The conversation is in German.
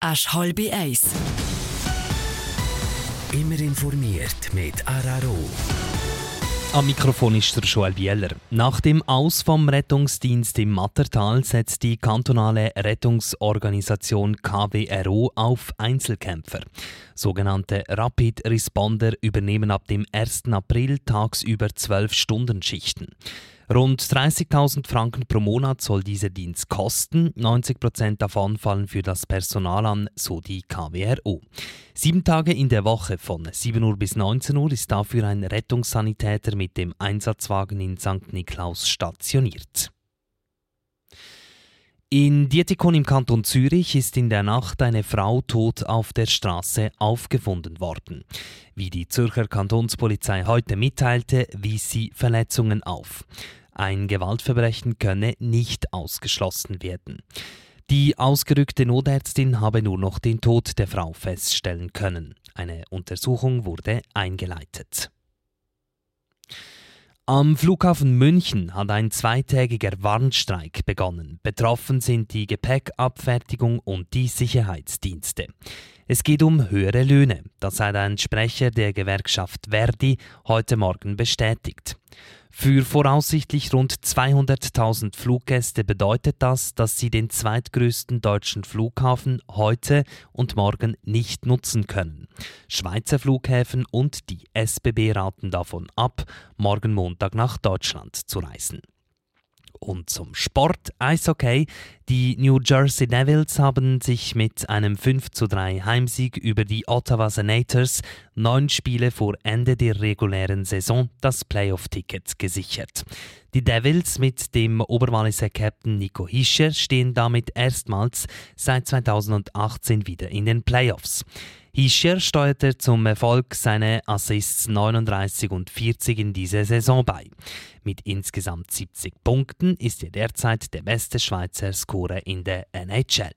Asch halbe Eis. Immer informiert mit Araro. Am Mikrofon ist der Joel Bieler. Nach dem Aus vom Rettungsdienst im Mattertal setzt die kantonale Rettungsorganisation KWRO auf Einzelkämpfer. Sogenannte Rapid Responder übernehmen ab dem 1. April tagsüber 12-Stunden-Schichten. Rund 30.000 Franken pro Monat soll dieser Dienst kosten. 90 Prozent davon fallen für das Personal an, so die KWRO. Sieben Tage in der Woche von 7 Uhr bis 19 Uhr ist dafür ein Rettungssanitäter mit dem Einsatzwagen in St. Niklaus stationiert. In Dietikon im Kanton Zürich ist in der Nacht eine Frau tot auf der Straße aufgefunden worden. Wie die Zürcher Kantonspolizei heute mitteilte, wies sie Verletzungen auf. Ein Gewaltverbrechen könne nicht ausgeschlossen werden. Die ausgerückte Notärztin habe nur noch den Tod der Frau feststellen können. Eine Untersuchung wurde eingeleitet. Am Flughafen München hat ein zweitägiger Warnstreik begonnen. Betroffen sind die Gepäckabfertigung und die Sicherheitsdienste. Es geht um höhere Löhne. Das hat ein Sprecher der Gewerkschaft Verdi heute Morgen bestätigt. Für voraussichtlich rund 200.000 Fluggäste bedeutet das, dass sie den zweitgrößten deutschen Flughafen heute und morgen nicht nutzen können. Schweizer Flughäfen und die SBB raten davon ab, morgen Montag nach Deutschland zu reisen. Und zum Sport Eishockey. Die New Jersey Devils haben sich mit einem 5 zu 3 Heimsieg über die Ottawa Senators neun Spiele vor Ende der regulären Saison das Playoff-Ticket gesichert. Die Devils mit dem Oberwalliser Captain Nico Hischer stehen damit erstmals seit 2018 wieder in den Playoffs. Hischer steuerte zum Erfolg seine Assists 39 und 40 in dieser Saison bei. Mit insgesamt 70 Punkten ist er derzeit der beste Schweizer Scorer in der NHL.